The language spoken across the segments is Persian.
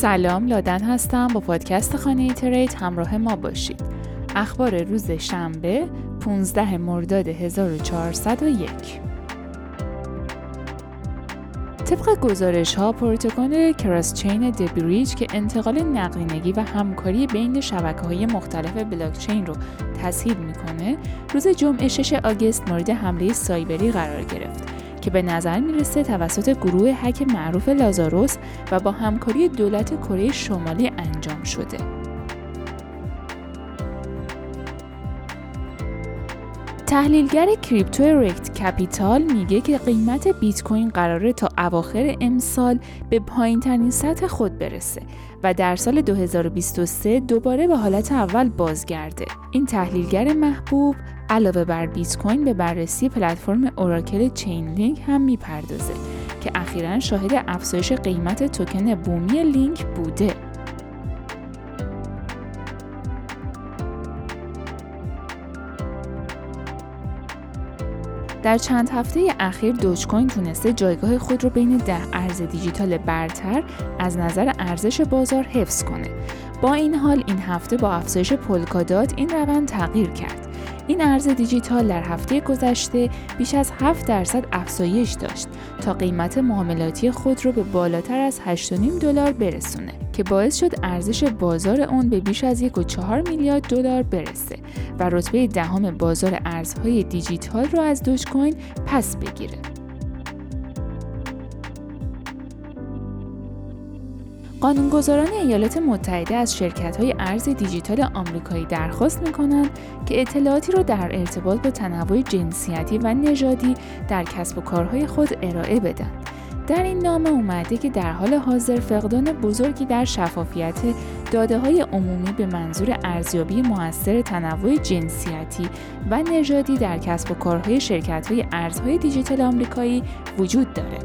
سلام لادن هستم. با پادکست خانه ترید همراه ما باشید. اخبار روز شنبه 15 مرداد 1401 طبق گزارش ها پروتکل کراس چین دبریج که انتقال نقدینگی و همکاری بین شبکه های مختلف بلاکچین رو تسهیل می‌کنه روز جمعه 6 آگست مورد حمله سایبری قرار گرفت. که به نظر می‌رسه توسط گروه هک معروف لازاروس و با همکاری دولت کره شمالی انجام شده. تحلیلگر کریپتو Rekt Capital میگه که قیمت بیت کوین قراره تا اواخر امسال به پایین ترین سطح خود برسه و در سال 2023 دوباره به حالت اول بازگرده. این تحلیلگر محبوب علاوه بر بیت کوین به بررسی پلتفرم oracle Chainlink هم می‌پردازه که اخیرا شاهد افزایش قیمت توکن بومی لینک بوده. در چند هفته اخیر دوج کوین تونسته جایگاه خود رو بین ده ارز دیجیتال برتر از نظر ارزش بازار حفظ کنه. با این حال این هفته با افزایش پولکادات این روند تغییر کرد. این ارز دیجیتال در هفته گذشته بیش از 7 درصد افزایش داشت تا قیمت معاملاتی خود رو به بالاتر از 8.5 دلار برسونه که باعث شد ارزش بازار اون به بیش از 1.4 میلیارد دلار برسه و رتبه دهم بازار ارزهای دیجیتال رو از دوج کوین پس بگیره. قانونگذاران ایالات متحده از شرکت های ارز دیجیتال آمریکایی درخواست می کنند که اطلاعاتی را در ارتباط با تنوع جنسیتی و نژادی در کسب و کارهای خود ارائه بدن. در این نامه اومده که در حال حاضر فقدان بزرگی در شفافیت داده های عمومی به منظور ارزیابی موثر تنوع جنسیتی و نژادی در کسب و کارهای شرکت های ارزهای دیجیتال آمریکایی وجود داره.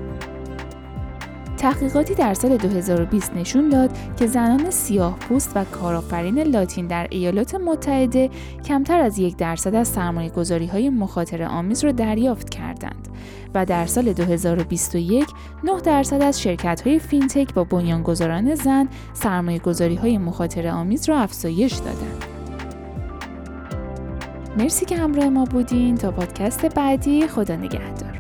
تحقیقاتی در سال 2020 نشون داد که زنان سیاه پوست و کارآفرین لاتین در ایالات متحده کمتر از یک درصد از سرمایه گذاری های مخاطر آمیز را دریافت کردند و در سال 2021 9 درصد از شرکت های فینتک با بنیانگذاران زن سرمایه گذاری های مخاطر آمیز را افزایش دادند. مرسی که همراه ما بودین تا پادکست بعدی خدا نگهدار.